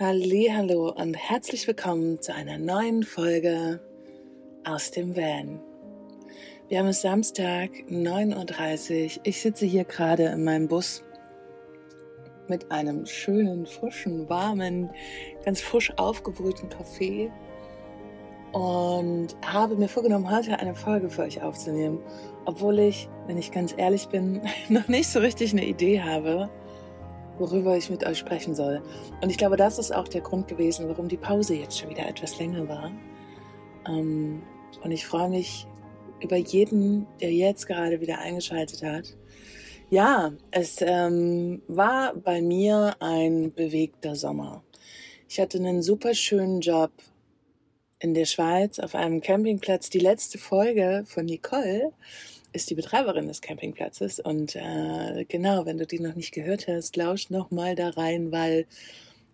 Hallo und herzlich willkommen zu einer neuen Folge aus dem Van. Wir haben es Samstag 9.30 Uhr. Ich sitze hier gerade in meinem Bus mit einem schönen, frischen, warmen, ganz frisch aufgebrühten Kaffee und habe mir vorgenommen, heute eine Folge für euch aufzunehmen, obwohl ich, wenn ich ganz ehrlich bin, noch nicht so richtig eine Idee habe, worüber ich mit euch sprechen soll. Und ich glaube, das ist auch der Grund gewesen, warum die Pause jetzt schon wieder etwas länger war. Ähm, und ich freue mich über jeden, der jetzt gerade wieder eingeschaltet hat. Ja, es ähm, war bei mir ein bewegter Sommer. Ich hatte einen super schönen Job in der Schweiz auf einem Campingplatz. Die letzte Folge von Nicole ist die Betreiberin des Campingplatzes. Und äh, genau, wenn du die noch nicht gehört hast, lausch noch mal da rein, weil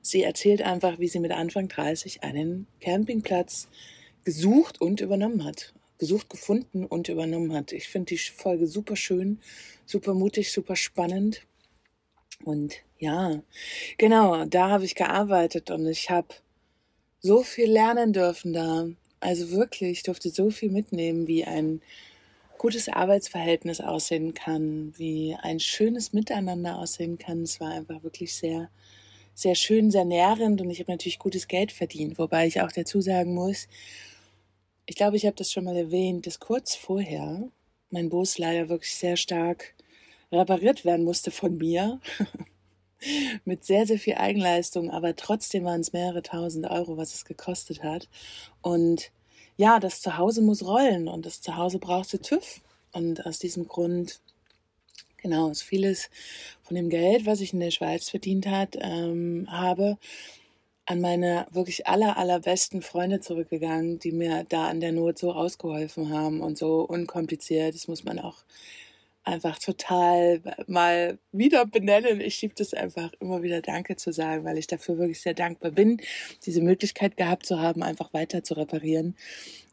sie erzählt einfach, wie sie mit Anfang 30 einen Campingplatz gesucht und übernommen hat. Gesucht, gefunden und übernommen hat. Ich finde die Folge super schön, super mutig, super spannend. Und ja, genau, da habe ich gearbeitet und ich habe so viel lernen dürfen da. Also wirklich, ich durfte so viel mitnehmen, wie ein gutes Arbeitsverhältnis aussehen kann, wie ein schönes Miteinander aussehen kann. Es war einfach wirklich sehr, sehr schön, sehr nährend und ich habe natürlich gutes Geld verdient, wobei ich auch dazu sagen muss, ich glaube, ich habe das schon mal erwähnt, dass kurz vorher mein Bus leider wirklich sehr stark repariert werden musste von mir. mit sehr, sehr viel Eigenleistung, aber trotzdem waren es mehrere tausend Euro, was es gekostet hat. Und ja, das Zuhause muss rollen und das Zuhause braucht TÜV. Und aus diesem Grund, genau, ist vieles von dem Geld, was ich in der Schweiz verdient hat, ähm, habe, an meine wirklich aller, allerbesten Freunde zurückgegangen, die mir da an der Not so ausgeholfen haben und so unkompliziert. Das muss man auch einfach total mal wieder benennen. Ich schiebe das einfach immer wieder Danke zu sagen, weil ich dafür wirklich sehr dankbar bin, diese Möglichkeit gehabt zu haben, einfach weiter zu reparieren,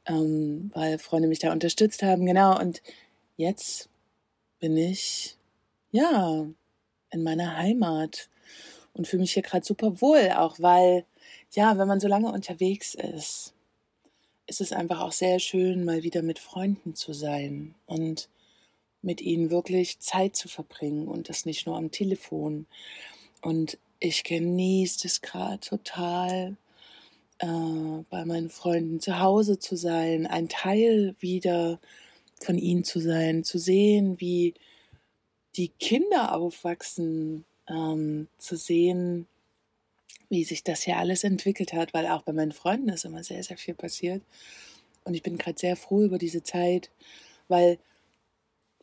ähm, weil Freunde mich da unterstützt haben. Genau, und jetzt bin ich, ja, in meiner Heimat und fühle mich hier gerade super wohl, auch weil, ja, wenn man so lange unterwegs ist, ist es einfach auch sehr schön, mal wieder mit Freunden zu sein und mit ihnen wirklich Zeit zu verbringen und das nicht nur am Telefon. Und ich genieße es gerade total, äh, bei meinen Freunden zu Hause zu sein, ein Teil wieder von ihnen zu sein, zu sehen, wie die Kinder aufwachsen, ähm, zu sehen, wie sich das hier alles entwickelt hat, weil auch bei meinen Freunden ist immer sehr, sehr viel passiert. Und ich bin gerade sehr froh über diese Zeit, weil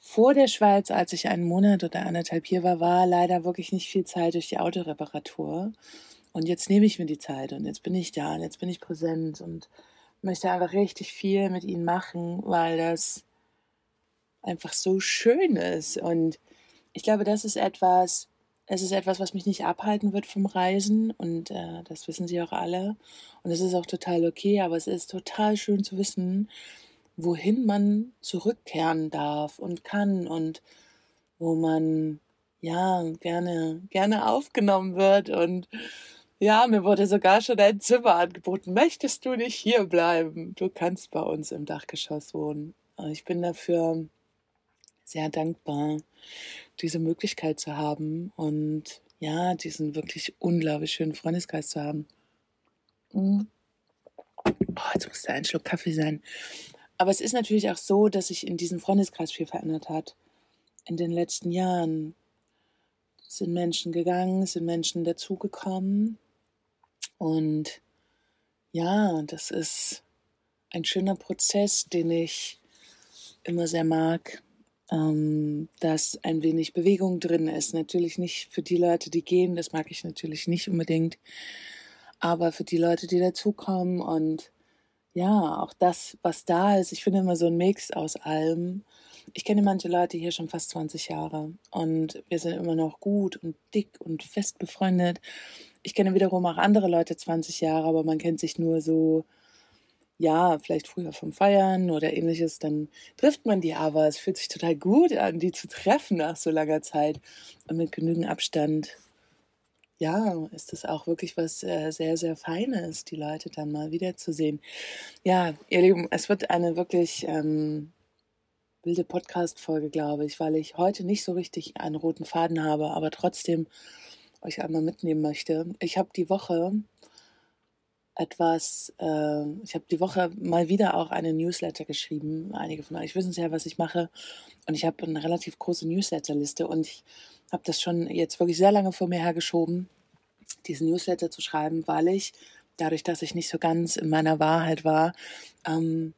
vor der Schweiz, als ich einen Monat oder anderthalb hier war, war leider wirklich nicht viel Zeit durch die Autoreparatur. Und jetzt nehme ich mir die Zeit und jetzt bin ich da und jetzt bin ich präsent und möchte einfach richtig viel mit ihnen machen, weil das einfach so schön ist. Und ich glaube, das ist etwas, es ist etwas, was mich nicht abhalten wird vom Reisen und äh, das wissen sie auch alle. Und es ist auch total okay, aber es ist total schön zu wissen, wohin man zurückkehren darf und kann und wo man ja gerne gerne aufgenommen wird und ja, mir wurde sogar schon ein Zimmer angeboten. Möchtest du nicht hier bleiben? Du kannst bei uns im Dachgeschoss wohnen. Ich bin dafür sehr dankbar, diese Möglichkeit zu haben und ja, diesen wirklich unglaublich schönen Freundeskreis zu haben. Oh, jetzt muss da ein Schluck Kaffee sein. Aber es ist natürlich auch so, dass sich in diesem Freundeskreis viel verändert hat. In den letzten Jahren sind Menschen gegangen, sind Menschen dazugekommen. Und ja, das ist ein schöner Prozess, den ich immer sehr mag, ähm, dass ein wenig Bewegung drin ist. Natürlich nicht für die Leute, die gehen, das mag ich natürlich nicht unbedingt, aber für die Leute, die dazukommen und ja, auch das, was da ist. Ich finde immer so ein Mix aus allem. Ich kenne manche Leute hier schon fast 20 Jahre und wir sind immer noch gut und dick und fest befreundet. Ich kenne wiederum auch andere Leute 20 Jahre, aber man kennt sich nur so, ja, vielleicht früher vom Feiern oder ähnliches. Dann trifft man die aber. Es fühlt sich total gut an, die zu treffen nach so langer Zeit und mit genügend Abstand ja, ist das auch wirklich was äh, sehr, sehr Feines, die Leute dann mal wiederzusehen. Ja, ihr Lieben, es wird eine wirklich ähm, wilde Podcast-Folge, glaube ich, weil ich heute nicht so richtig einen roten Faden habe, aber trotzdem euch einmal mitnehmen möchte. Ich habe die Woche etwas, äh, ich habe die Woche mal wieder auch eine Newsletter geschrieben. Einige von euch wissen ja, was ich mache. Und ich habe eine relativ große Newsletterliste und ich habe das schon jetzt wirklich sehr lange vor mir hergeschoben, diesen Newsletter zu schreiben, weil ich dadurch, dass ich nicht so ganz in meiner Wahrheit war, ähm,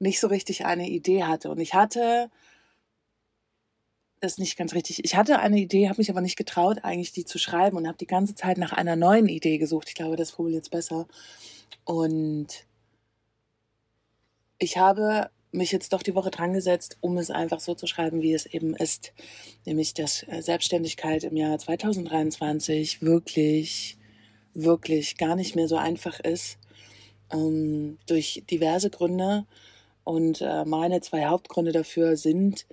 nicht so richtig eine Idee hatte. Und ich hatte das nicht ganz richtig. Ich hatte eine Idee, habe mich aber nicht getraut, eigentlich die zu schreiben und habe die ganze Zeit nach einer neuen Idee gesucht. Ich glaube, das formuliert jetzt besser. Und ich habe mich jetzt doch die Woche dran gesetzt, um es einfach so zu schreiben, wie es eben ist. Nämlich, dass äh, Selbstständigkeit im Jahr 2023 wirklich, wirklich gar nicht mehr so einfach ist. Ähm, durch diverse Gründe. Und äh, meine zwei Hauptgründe dafür sind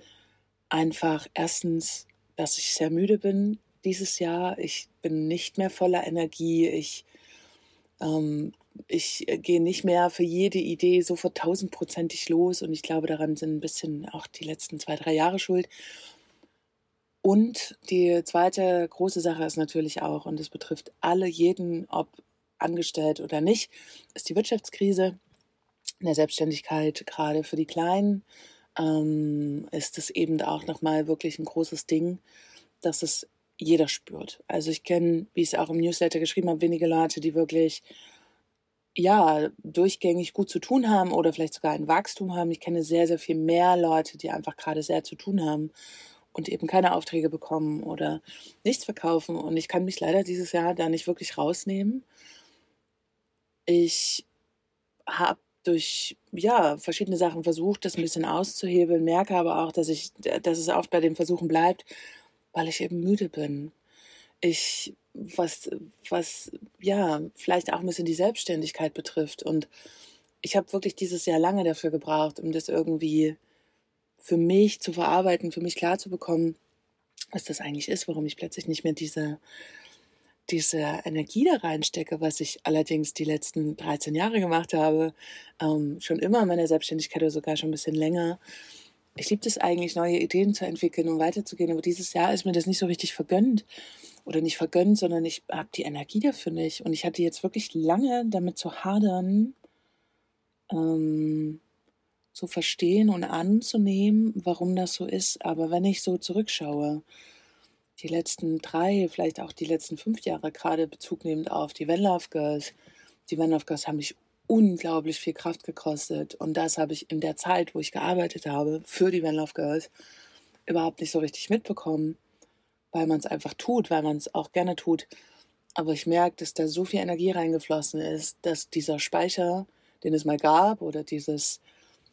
einfach erstens, dass ich sehr müde bin dieses Jahr. Ich bin nicht mehr voller Energie. Ich, ähm, ich gehe nicht mehr für jede Idee sofort tausendprozentig los. Und ich glaube, daran sind ein bisschen auch die letzten zwei, drei Jahre schuld. Und die zweite große Sache ist natürlich auch, und es betrifft alle, jeden, ob angestellt oder nicht, ist die Wirtschaftskrise in der Selbstständigkeit, gerade für die Kleinen ähm, ist es eben auch nochmal wirklich ein großes Ding, dass es jeder spürt. Also ich kenne, wie ich es auch im Newsletter geschrieben habe, wenige Leute, die wirklich ja, durchgängig gut zu tun haben oder vielleicht sogar ein Wachstum haben. Ich kenne sehr, sehr viel mehr Leute, die einfach gerade sehr zu tun haben und eben keine Aufträge bekommen oder nichts verkaufen. Und ich kann mich leider dieses Jahr da nicht wirklich rausnehmen. Ich habe durch ja, verschiedene Sachen versucht, das ein bisschen auszuhebeln, merke aber auch, dass ich, dass es oft bei den Versuchen bleibt, weil ich eben müde bin. Ich, was, was, ja, vielleicht auch ein bisschen die Selbstständigkeit betrifft. Und ich habe wirklich dieses Jahr lange dafür gebraucht, um das irgendwie für mich zu verarbeiten, für mich klar zu bekommen, was das eigentlich ist, warum ich plötzlich nicht mehr diese diese Energie da reinstecke, was ich allerdings die letzten 13 Jahre gemacht habe, ähm, schon immer in meiner Selbstständigkeit oder sogar schon ein bisschen länger. Ich liebe es eigentlich, neue Ideen zu entwickeln und weiterzugehen, aber dieses Jahr ist mir das nicht so richtig vergönnt. Oder nicht vergönnt, sondern ich habe die Energie dafür nicht. Und ich hatte jetzt wirklich lange damit zu hadern, ähm, zu verstehen und anzunehmen, warum das so ist. Aber wenn ich so zurückschaue, die letzten drei, vielleicht auch die letzten fünf Jahre gerade Bezug nehmend auf die Van Love Girls. Die Van Love Girls haben mich unglaublich viel Kraft gekostet und das habe ich in der Zeit, wo ich gearbeitet habe für die Van Love Girls, überhaupt nicht so richtig mitbekommen, weil man es einfach tut, weil man es auch gerne tut. Aber ich merke, dass da so viel Energie reingeflossen ist, dass dieser Speicher, den es mal gab, oder dieses,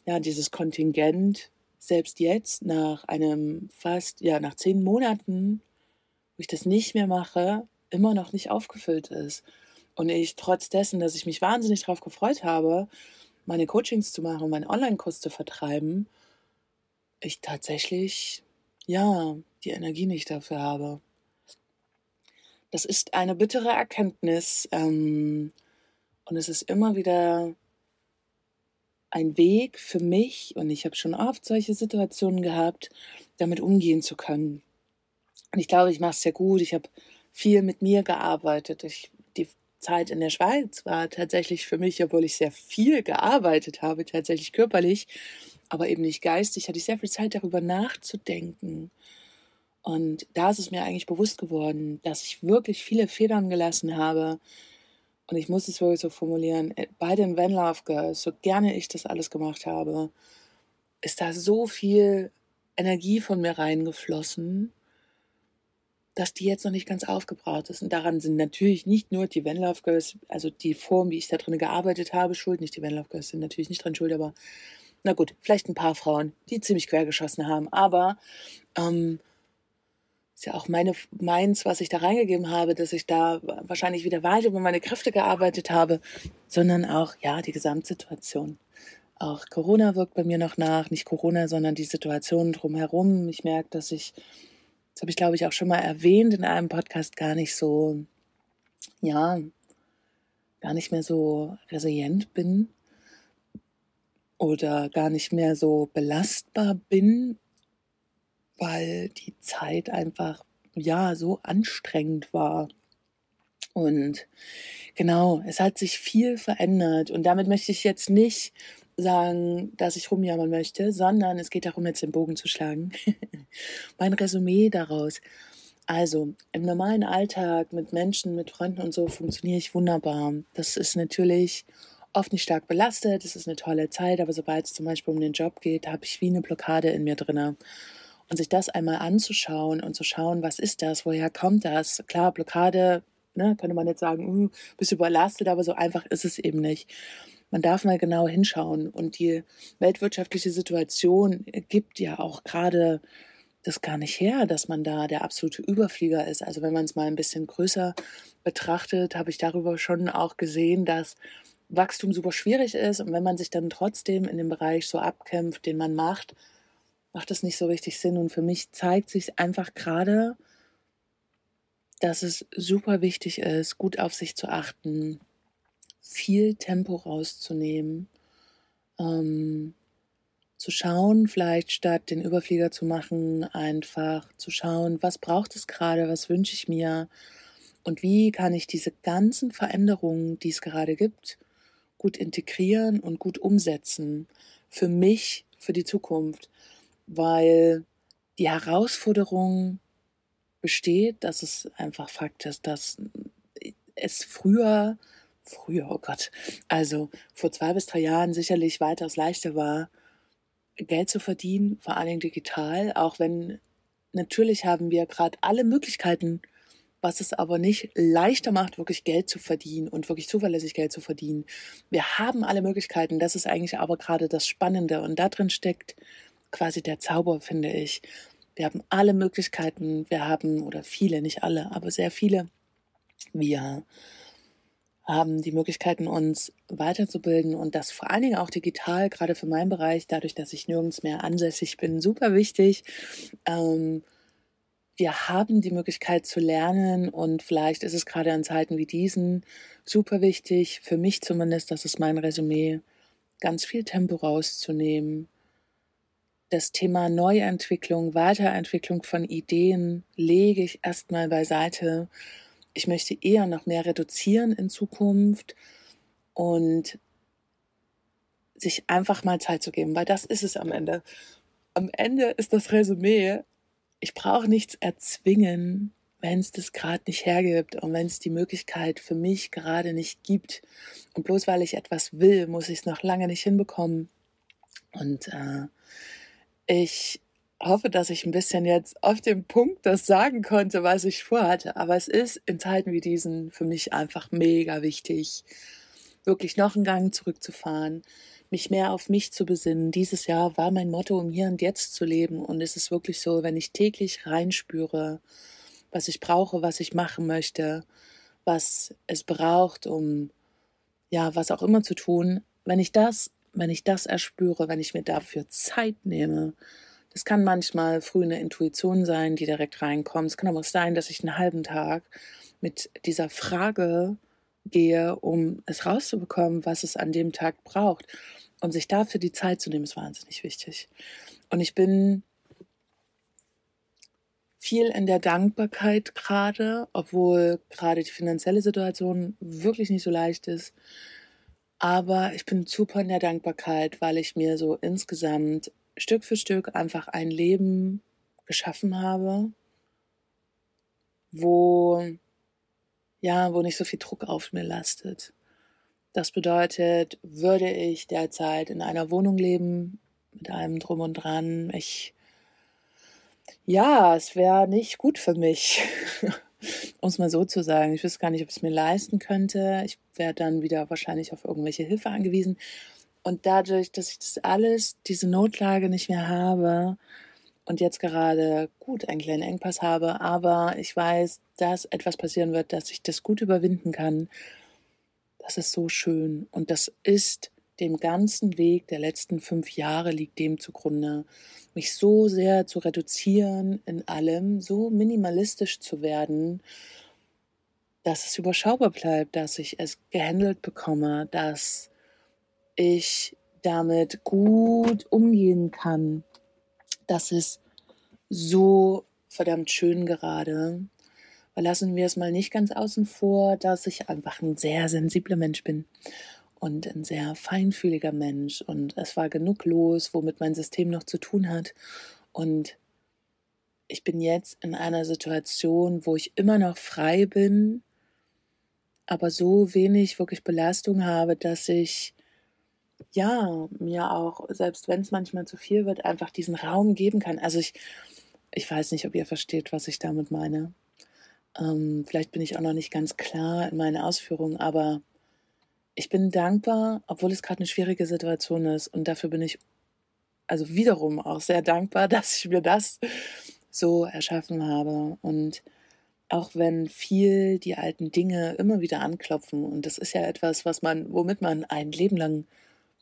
ja, dieses Kontingent, selbst jetzt nach einem fast, ja, nach zehn Monaten wo ich das nicht mehr mache, immer noch nicht aufgefüllt ist. Und ich trotz dessen, dass ich mich wahnsinnig darauf gefreut habe, meine Coachings zu machen, meinen Online-Kurs zu vertreiben, ich tatsächlich, ja, die Energie nicht dafür habe. Das ist eine bittere Erkenntnis ähm, und es ist immer wieder ein Weg für mich, und ich habe schon oft solche Situationen gehabt, damit umgehen zu können. Und ich glaube, ich mache es sehr gut. Ich habe viel mit mir gearbeitet. Ich, die Zeit in der Schweiz war tatsächlich für mich, obwohl ich sehr viel gearbeitet habe, tatsächlich körperlich, aber eben nicht geistig, hatte ich sehr viel Zeit darüber nachzudenken. Und da ist es mir eigentlich bewusst geworden, dass ich wirklich viele Federn gelassen habe. Und ich muss es wirklich so formulieren, bei den Van Love Girls, so gerne ich das alles gemacht habe, ist da so viel Energie von mir reingeflossen dass die jetzt noch nicht ganz aufgebraucht ist. Und daran sind natürlich nicht nur die Van Love Girls, also die Form, wie ich da drin gearbeitet habe, schuld. Nicht die Van Love Girls sind natürlich nicht dran schuld, aber na gut, vielleicht ein paar Frauen, die ziemlich quer geschossen haben. Aber ähm, ist ja auch meine, meins, was ich da reingegeben habe, dass ich da wahrscheinlich wieder weiter über meine Kräfte gearbeitet habe, sondern auch, ja, die Gesamtsituation. Auch Corona wirkt bei mir noch nach, nicht Corona, sondern die Situation drumherum. Ich merke, dass ich das habe ich, glaube ich, auch schon mal erwähnt in einem Podcast, gar nicht so ja, gar nicht mehr so resilient bin oder gar nicht mehr so belastbar bin, weil die Zeit einfach ja so anstrengend war. Und genau, es hat sich viel verändert und damit möchte ich jetzt nicht sagen, dass ich rumjammern möchte, sondern es geht darum, jetzt den Bogen zu schlagen. mein Resümee daraus. Also, im normalen Alltag mit Menschen, mit Freunden und so funktioniere ich wunderbar. Das ist natürlich oft nicht stark belastet, es ist eine tolle Zeit, aber sobald es zum Beispiel um den Job geht, habe ich wie eine Blockade in mir drinne. Und sich das einmal anzuschauen und zu schauen, was ist das, woher kommt das? Klar, Blockade, ne, könnte man jetzt sagen, uh, bist überlastet, aber so einfach ist es eben nicht. Man darf mal genau hinschauen. Und die weltwirtschaftliche Situation gibt ja auch gerade das gar nicht her, dass man da der absolute Überflieger ist. Also wenn man es mal ein bisschen größer betrachtet, habe ich darüber schon auch gesehen, dass Wachstum super schwierig ist und wenn man sich dann trotzdem in dem Bereich so abkämpft, den man macht, macht das nicht so richtig Sinn. Und für mich zeigt sich einfach gerade, dass es super wichtig ist, gut auf sich zu achten, viel Tempo rauszunehmen, ähm, zu schauen, vielleicht statt den Überflieger zu machen, einfach zu schauen, was braucht es gerade, was wünsche ich mir und wie kann ich diese ganzen Veränderungen, die es gerade gibt, gut integrieren und gut umsetzen für mich, für die Zukunft, weil die Herausforderung besteht, dass es einfach Fakt ist, dass es früher, früher, oh Gott, also vor zwei bis drei Jahren sicherlich weitaus leichter war, Geld zu verdienen, vor allen Dingen digital, auch wenn natürlich haben wir gerade alle Möglichkeiten was es aber nicht leichter macht, wirklich Geld zu verdienen und wirklich zuverlässig Geld zu verdienen. Wir haben alle Möglichkeiten, das ist eigentlich aber gerade das Spannende und da drin steckt quasi der Zauber, finde ich. Wir haben alle Möglichkeiten, wir haben, oder viele, nicht alle, aber sehr viele, wir haben die Möglichkeiten, uns weiterzubilden und das vor allen Dingen auch digital, gerade für meinen Bereich, dadurch, dass ich nirgends mehr ansässig bin, super wichtig. Ähm, wir haben die Möglichkeit zu lernen und vielleicht ist es gerade an Zeiten wie diesen super wichtig, für mich zumindest, das ist mein Resümee, ganz viel Tempo rauszunehmen. Das Thema Neuentwicklung, Weiterentwicklung von Ideen lege ich erstmal beiseite. Ich möchte eher noch mehr reduzieren in Zukunft und sich einfach mal Zeit zu geben, weil das ist es am Ende. Am Ende ist das Resümee, ich brauche nichts erzwingen, wenn es das gerade nicht hergibt und wenn es die Möglichkeit für mich gerade nicht gibt. Und bloß weil ich etwas will, muss ich es noch lange nicht hinbekommen. Und äh, ich hoffe, dass ich ein bisschen jetzt auf dem Punkt das sagen konnte, was ich vorhatte. Aber es ist in Zeiten wie diesen für mich einfach mega wichtig, wirklich noch einen Gang zurückzufahren, mich mehr auf mich zu besinnen. Dieses Jahr war mein Motto, um hier und jetzt zu leben. Und es ist wirklich so, wenn ich täglich reinspüre, was ich brauche, was ich machen möchte, was es braucht, um ja, was auch immer zu tun, wenn ich das, wenn ich das erspüre, wenn ich mir dafür Zeit nehme, das kann manchmal früh eine Intuition sein, die direkt reinkommt. Es kann aber auch sein, dass ich einen halben Tag mit dieser Frage gehe, um es rauszubekommen, was es an dem Tag braucht. Und sich dafür die Zeit zu nehmen, ist wahnsinnig wichtig. Und ich bin viel in der Dankbarkeit gerade, obwohl gerade die finanzielle Situation wirklich nicht so leicht ist. Aber ich bin super in der Dankbarkeit, weil ich mir so insgesamt Stück für Stück einfach ein Leben geschaffen habe, wo ja, wo nicht so viel Druck auf mir lastet. Das bedeutet, würde ich derzeit in einer Wohnung leben, mit allem drum und dran, ich, ja, es wäre nicht gut für mich, um es mal so zu sagen. Ich wüsste gar nicht, ob ich es mir leisten könnte. Ich wäre dann wieder wahrscheinlich auf irgendwelche Hilfe angewiesen. Und dadurch, dass ich das alles, diese Notlage nicht mehr habe und jetzt gerade gut einen kleinen Engpass habe, aber ich weiß, dass etwas passieren wird, dass ich das gut überwinden kann das ist so schön. Und das ist dem ganzen Weg der letzten fünf Jahre liegt dem zugrunde, mich so sehr zu reduzieren in allem, so minimalistisch zu werden, dass es überschaubar bleibt, dass ich es gehandelt bekomme, dass ich damit gut umgehen kann. Das ist so verdammt schön gerade. Lassen wir es mal nicht ganz außen vor, dass ich einfach ein sehr sensibler Mensch bin und ein sehr feinfühliger Mensch. Und es war genug los, womit mein System noch zu tun hat. Und ich bin jetzt in einer Situation, wo ich immer noch frei bin, aber so wenig wirklich Belastung habe, dass ich ja mir auch, selbst wenn es manchmal zu viel wird, einfach diesen Raum geben kann. Also ich, ich weiß nicht, ob ihr versteht, was ich damit meine. Ähm, vielleicht bin ich auch noch nicht ganz klar in meinen Ausführungen, aber ich bin dankbar, obwohl es gerade eine schwierige Situation ist. Und dafür bin ich also wiederum auch sehr dankbar, dass ich mir das so erschaffen habe. Und auch wenn viel die alten Dinge immer wieder anklopfen, und das ist ja etwas, was man, womit man ein Leben lang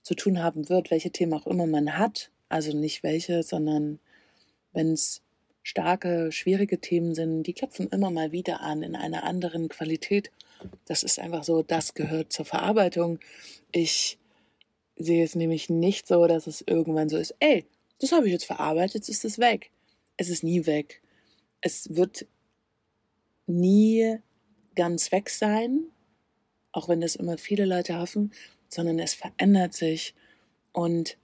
zu tun haben wird, welche Themen auch immer man hat, also nicht welche, sondern wenn es starke, schwierige Themen sind, die klopfen immer mal wieder an in einer anderen Qualität. Das ist einfach so, das gehört zur Verarbeitung. Ich sehe es nämlich nicht so, dass es irgendwann so ist, ey, das habe ich jetzt verarbeitet, ist es weg. Es ist nie weg. Es wird nie ganz weg sein, auch wenn das immer viele Leute hoffen, sondern es verändert sich. Und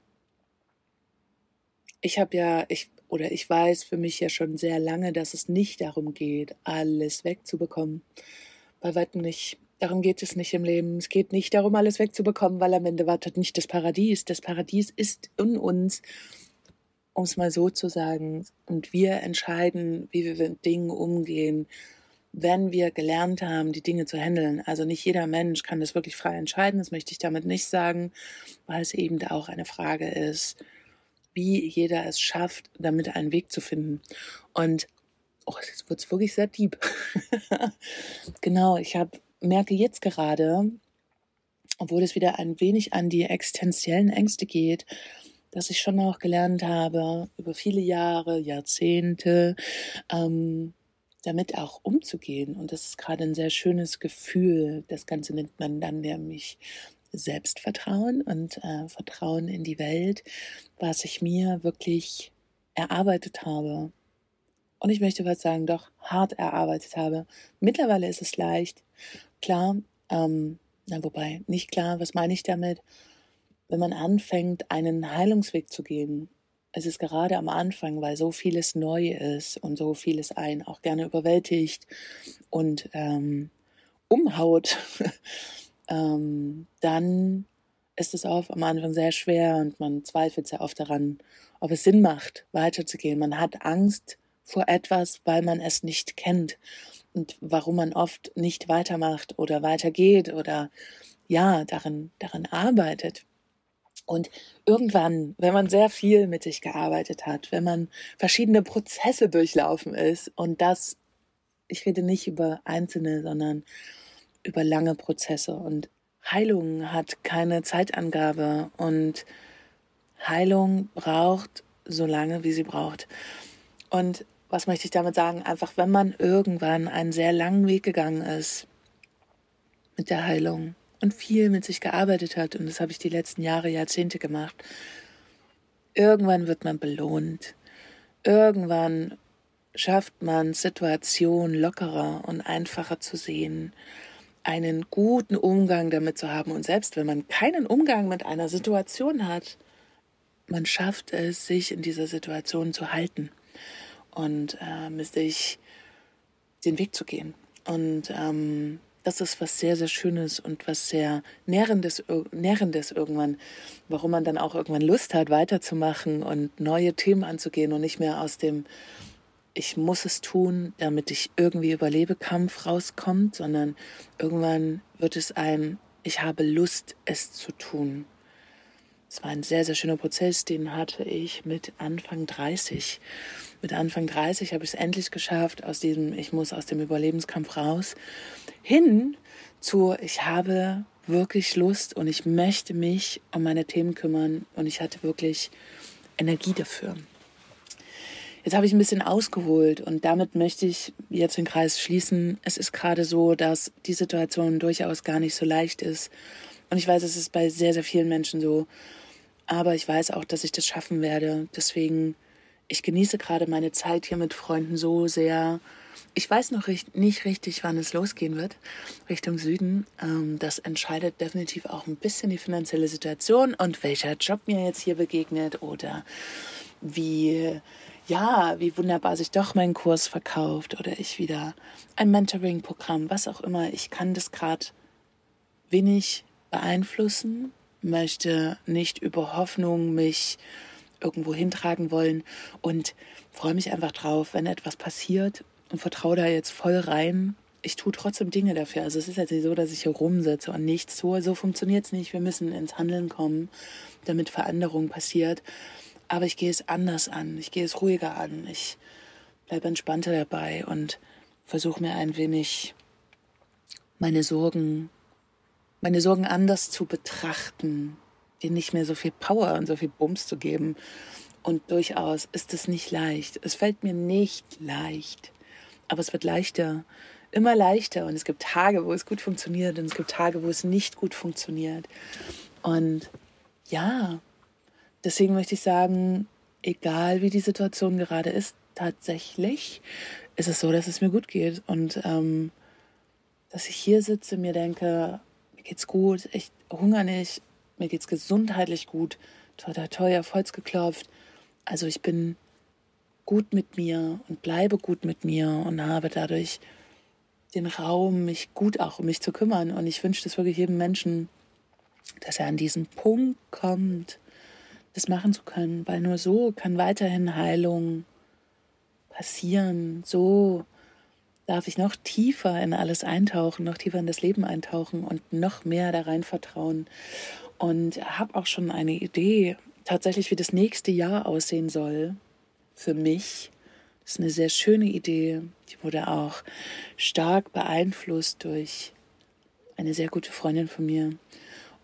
ich habe ja, ich, oder ich weiß für mich ja schon sehr lange, dass es nicht darum geht, alles wegzubekommen. Bei weitem nicht. Darum geht es nicht im Leben. Es geht nicht darum, alles wegzubekommen, weil am Ende wartet nicht das Paradies. Das Paradies ist in uns, um es mal so zu sagen. Und wir entscheiden, wie wir mit Dingen umgehen wenn wir gelernt haben, die Dinge zu handeln. Also nicht jeder Mensch kann das wirklich frei entscheiden, das möchte ich damit nicht sagen, weil es eben auch eine Frage ist, wie jeder es schafft, damit einen Weg zu finden. Und oh, jetzt wird es wirklich sehr deep. genau, ich hab, merke jetzt gerade, obwohl es wieder ein wenig an die existenziellen Ängste geht, dass ich schon auch gelernt habe, über viele Jahre, Jahrzehnte, ähm, damit auch umzugehen. Und das ist gerade ein sehr schönes Gefühl. Das Ganze nennt man dann nämlich Selbstvertrauen und äh, Vertrauen in die Welt, was ich mir wirklich erarbeitet habe. Und ich möchte was sagen, doch hart erarbeitet habe. Mittlerweile ist es leicht. Klar, ähm, na, wobei, nicht klar, was meine ich damit? Wenn man anfängt, einen Heilungsweg zu gehen, es ist gerade am Anfang, weil so vieles neu ist und so vieles einen auch gerne überwältigt und ähm, umhaut, ähm, dann ist es auch am Anfang sehr schwer und man zweifelt sehr oft daran, ob es Sinn macht, weiterzugehen. Man hat Angst vor etwas, weil man es nicht kennt und warum man oft nicht weitermacht oder weitergeht oder ja, darin, darin arbeitet. Und irgendwann, wenn man sehr viel mit sich gearbeitet hat, wenn man verschiedene Prozesse durchlaufen ist und das, ich rede nicht über einzelne, sondern über lange Prozesse und Heilung hat keine Zeitangabe und Heilung braucht so lange, wie sie braucht. Und was möchte ich damit sagen? Einfach, wenn man irgendwann einen sehr langen Weg gegangen ist mit der Heilung, und viel mit sich gearbeitet hat, und das habe ich die letzten Jahre, Jahrzehnte gemacht, irgendwann wird man belohnt. Irgendwann schafft man Situationen lockerer und einfacher zu sehen, einen guten Umgang damit zu haben. Und selbst wenn man keinen Umgang mit einer Situation hat, man schafft es, sich in dieser Situation zu halten und äh, sich den Weg zu gehen. Und ähm, das ist was sehr, sehr Schönes und was sehr Nährendes, Nährendes irgendwann, warum man dann auch irgendwann Lust hat, weiterzumachen und neue Themen anzugehen und nicht mehr aus dem ich muss es tun, damit ich irgendwie überlebe Kampf rauskommt, sondern irgendwann wird es ein ich habe Lust, es zu tun. Es war ein sehr, sehr schöner Prozess, den hatte ich mit Anfang 30. Mit Anfang 30 habe ich es endlich geschafft, aus diesem, ich muss aus dem Überlebenskampf raus, hin zu, ich habe wirklich Lust und ich möchte mich um meine Themen kümmern und ich hatte wirklich Energie dafür. Jetzt habe ich ein bisschen ausgeholt und damit möchte ich jetzt den Kreis schließen. Es ist gerade so, dass die Situation durchaus gar nicht so leicht ist. Und ich weiß, es ist bei sehr, sehr vielen Menschen so. Aber ich weiß auch, dass ich das schaffen werde. Deswegen, ich genieße gerade meine Zeit hier mit Freunden so sehr. Ich weiß noch nicht richtig, wann es losgehen wird, Richtung Süden. Ähm, das entscheidet definitiv auch ein bisschen die finanzielle Situation und welcher Job mir jetzt hier begegnet oder wie ja, wie wunderbar sich doch mein Kurs verkauft oder ich wieder ein Mentoring-Programm, was auch immer. Ich kann das gerade wenig beeinflussen, möchte nicht über Hoffnung mich irgendwo hintragen wollen und freue mich einfach drauf, wenn etwas passiert und vertraue da jetzt voll rein. Ich tue trotzdem Dinge dafür. Also es ist jetzt nicht so, dass ich hier rumsitze und nichts tue. So funktioniert es nicht. Wir müssen ins Handeln kommen, damit Veränderung passiert. Aber ich gehe es anders an. Ich gehe es ruhiger an. Ich bleibe entspannter dabei und versuche mir ein wenig meine Sorgen, meine Sorgen anders zu betrachten, denen nicht mehr so viel Power und so viel Bums zu geben. Und durchaus ist es nicht leicht. Es fällt mir nicht leicht. Aber es wird leichter. Immer leichter. Und es gibt Tage, wo es gut funktioniert und es gibt Tage, wo es nicht gut funktioniert. Und ja, deswegen möchte ich sagen, egal wie die Situation gerade ist, tatsächlich ist es so, dass es mir gut geht und ähm, dass ich hier sitze, mir denke, mir geht's gut, ich hungere nicht, mir geht's gesundheitlich gut, toll, toll, toll, auf Holz geklopft. Also ich bin gut mit mir und bleibe gut mit mir und habe dadurch den Raum, mich gut auch um mich zu kümmern. Und ich wünsche das wirklich jedem Menschen, dass er an diesen Punkt kommt, das machen zu können, weil nur so kann weiterhin Heilung passieren. So darf ich noch tiefer in alles eintauchen, noch tiefer in das Leben eintauchen und noch mehr da rein vertrauen. Und habe auch schon eine Idee, tatsächlich, wie das nächste Jahr aussehen soll für mich. Das ist eine sehr schöne Idee. Die wurde auch stark beeinflusst durch eine sehr gute Freundin von mir.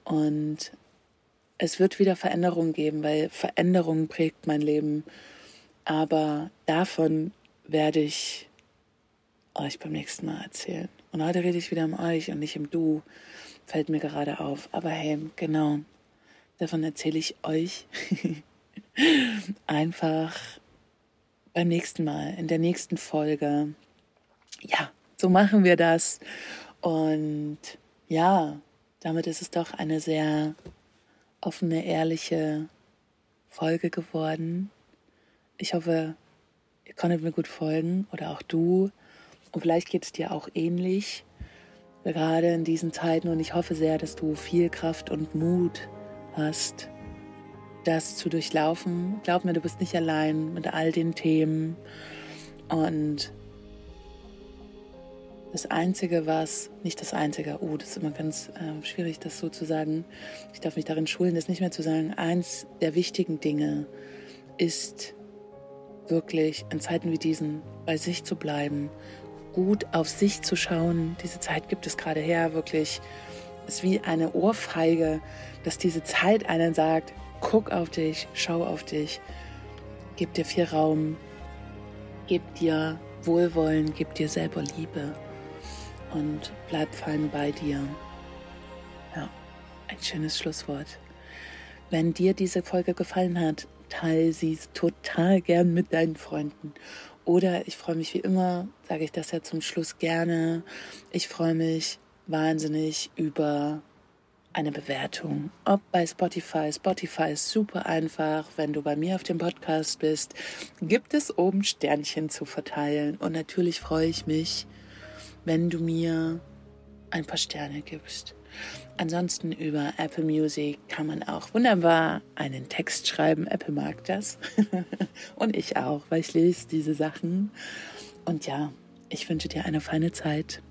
Und es wird wieder Veränderungen geben, weil Veränderung prägt mein Leben. Aber davon werde ich euch beim nächsten Mal erzählen. Und heute rede ich wieder um euch und nicht im Du. Fällt mir gerade auf. Aber hey, genau. Davon erzähle ich euch einfach beim nächsten Mal, in der nächsten Folge. Ja, so machen wir das. Und ja, damit ist es doch eine sehr offene, ehrliche Folge geworden. Ich hoffe, ihr konntet mir gut folgen oder auch du. Und vielleicht geht es dir auch ähnlich, gerade in diesen Zeiten. Und ich hoffe sehr, dass du viel Kraft und Mut hast, das zu durchlaufen. Glaub mir, du bist nicht allein mit all den Themen. Und das Einzige, was, nicht das Einzige, oh, das ist immer ganz äh, schwierig, das so zu sagen. Ich darf mich darin schulen, das nicht mehr zu sagen. Eins der wichtigen Dinge ist wirklich in Zeiten wie diesen bei sich zu bleiben, gut auf sich zu schauen. Diese Zeit gibt es gerade her, wirklich ist wie eine Ohrfeige, dass diese Zeit einen sagt, guck auf dich, schau auf dich, gib dir viel Raum, gib dir Wohlwollen, gib dir selber Liebe und bleib fein bei dir. Ja, ein schönes Schlusswort. Wenn dir diese Folge gefallen hat, teile sie total gern mit deinen Freunden. Oder ich freue mich wie immer, sage ich das ja zum Schluss gerne, ich freue mich wahnsinnig über eine Bewertung. Ob bei Spotify. Spotify ist super einfach. Wenn du bei mir auf dem Podcast bist, gibt es oben Sternchen zu verteilen. Und natürlich freue ich mich, wenn du mir ein paar Sterne gibst. Ansonsten über Apple Music kann man auch wunderbar einen Text schreiben. Apple mag das. Und ich auch, weil ich lese diese Sachen. Und ja, ich wünsche dir eine feine Zeit.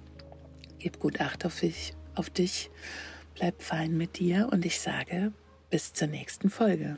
Gib gut Acht auf dich, auf dich. Bleib fein mit dir und ich sage bis zur nächsten Folge.